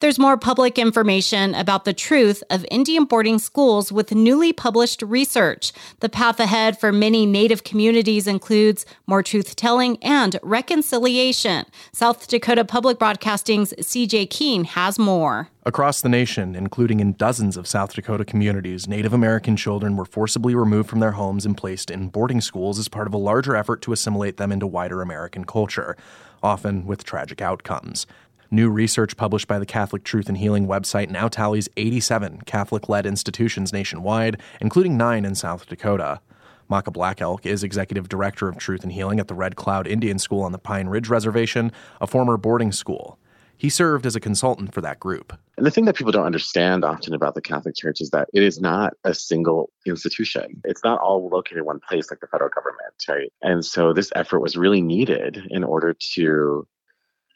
There's more public information about the truth of Indian boarding schools with newly published research. The path ahead for many Native communities includes more truth telling and reconciliation. South Dakota Public Broadcasting's CJ Keene has more. Across the nation, including in dozens of South Dakota communities, Native American children were forcibly removed from their homes and placed in boarding schools as part of a larger effort to assimilate them into wider American culture, often with tragic outcomes. New research published by the Catholic Truth and Healing website now tallies 87 Catholic led institutions nationwide, including nine in South Dakota. Maka Black Elk is executive director of Truth and Healing at the Red Cloud Indian School on the Pine Ridge Reservation, a former boarding school. He served as a consultant for that group. And the thing that people don't understand often about the Catholic Church is that it is not a single institution. It's not all located in one place like the federal government, right? And so this effort was really needed in order to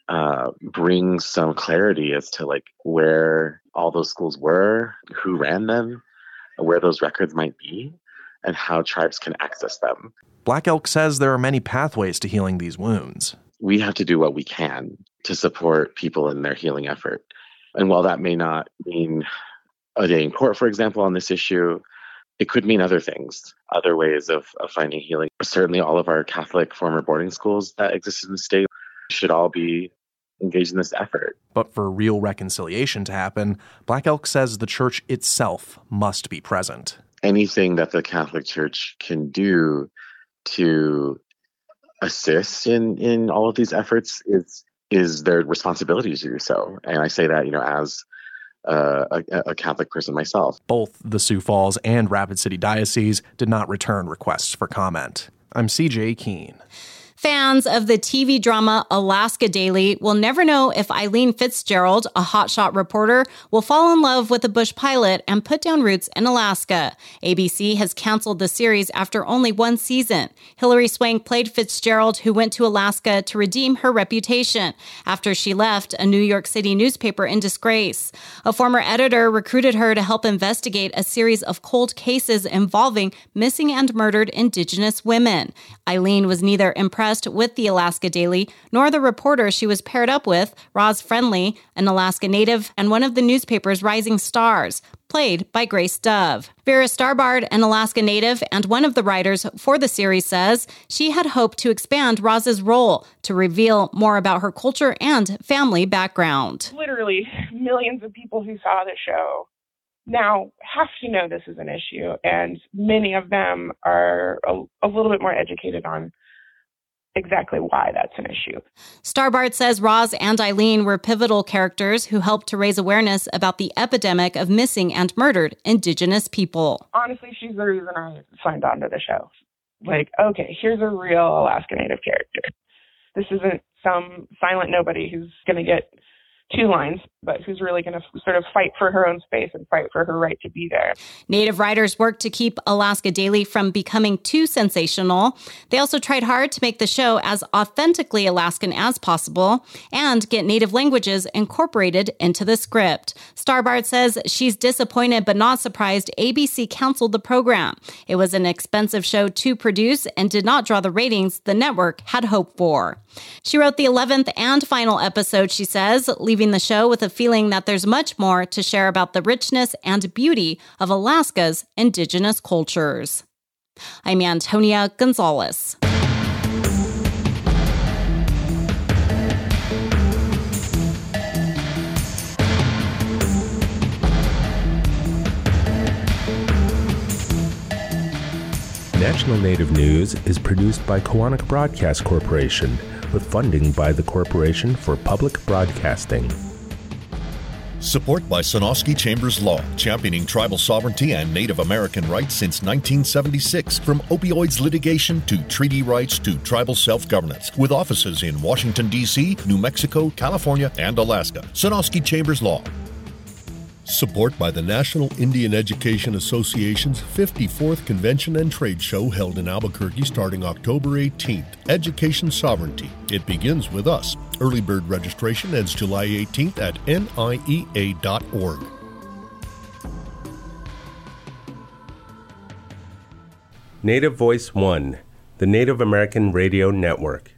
uh, bring some clarity as to like where all those schools were, who ran them, where those records might be, and how tribes can access them. Black Elk says there are many pathways to healing these wounds. We have to do what we can to support people in their healing effort. And while that may not mean a day in court, for example, on this issue, it could mean other things, other ways of, of finding healing. Certainly, all of our Catholic former boarding schools that exist in the state should all be engaged in this effort. But for real reconciliation to happen, Black Elk says the church itself must be present. Anything that the Catholic Church can do to assist in in all of these efforts is is their responsibility to do so. And I say that, you know, as uh, a, a, Catholic person myself. Both the Sioux Falls and Rapid City Diocese did not return requests for comment. I'm CJ Keene. Fans of the TV drama Alaska Daily will never know if Eileen Fitzgerald, a hotshot reporter, will fall in love with a bush pilot and put down roots in Alaska. ABC has canceled the series after only one season. Hilary Swank played Fitzgerald, who went to Alaska to redeem her reputation after she left a New York City newspaper in disgrace. A former editor recruited her to help investigate a series of cold cases involving missing and murdered Indigenous women. Eileen was neither impressed with the Alaska Daily, nor the reporter she was paired up with, Roz Friendly, an Alaska native and one of the newspaper's rising stars, played by Grace Dove. Vera Starbard, an Alaska native and one of the writers for the series, says she had hoped to expand Roz's role to reveal more about her culture and family background. Literally, millions of people who saw the show now have to know this is an issue, and many of them are a, a little bit more educated on exactly why that's an issue. Starbard says Roz and Eileen were pivotal characters who helped to raise awareness about the epidemic of missing and murdered Indigenous people. Honestly, she's the reason I signed on to the show. Like, okay, here's a real Alaska Native character. This isn't some silent nobody who's going to get two lines, but who's really going to sort of fight for her own space and fight for her right to be there. Native writers worked to keep Alaska Daily from becoming too sensational. They also tried hard to make the show as authentically Alaskan as possible and get Native languages incorporated into the script. Starbard says she's disappointed but not surprised ABC canceled the program. It was an expensive show to produce and did not draw the ratings the network had hoped for. She wrote the 11th and final episode, she says, leaving the show with a feeling that there's much more to share about the richness and beauty of Alaska's indigenous cultures. I'm Antonia Gonzalez. National Native News is produced by Koahnic Broadcast Corporation with funding by the Corporation for Public Broadcasting. Support by Sonosky Chambers Law, championing tribal sovereignty and Native American rights since 1976. From opioids litigation to treaty rights to tribal self governance, with offices in Washington, D.C., New Mexico, California, and Alaska. Sonosky Chambers Law, Support by the National Indian Education Association's 54th Convention and Trade Show held in Albuquerque starting October 18th. Education Sovereignty. It begins with us. Early bird registration ends July 18th at niea.org. Native Voice One, the Native American Radio Network.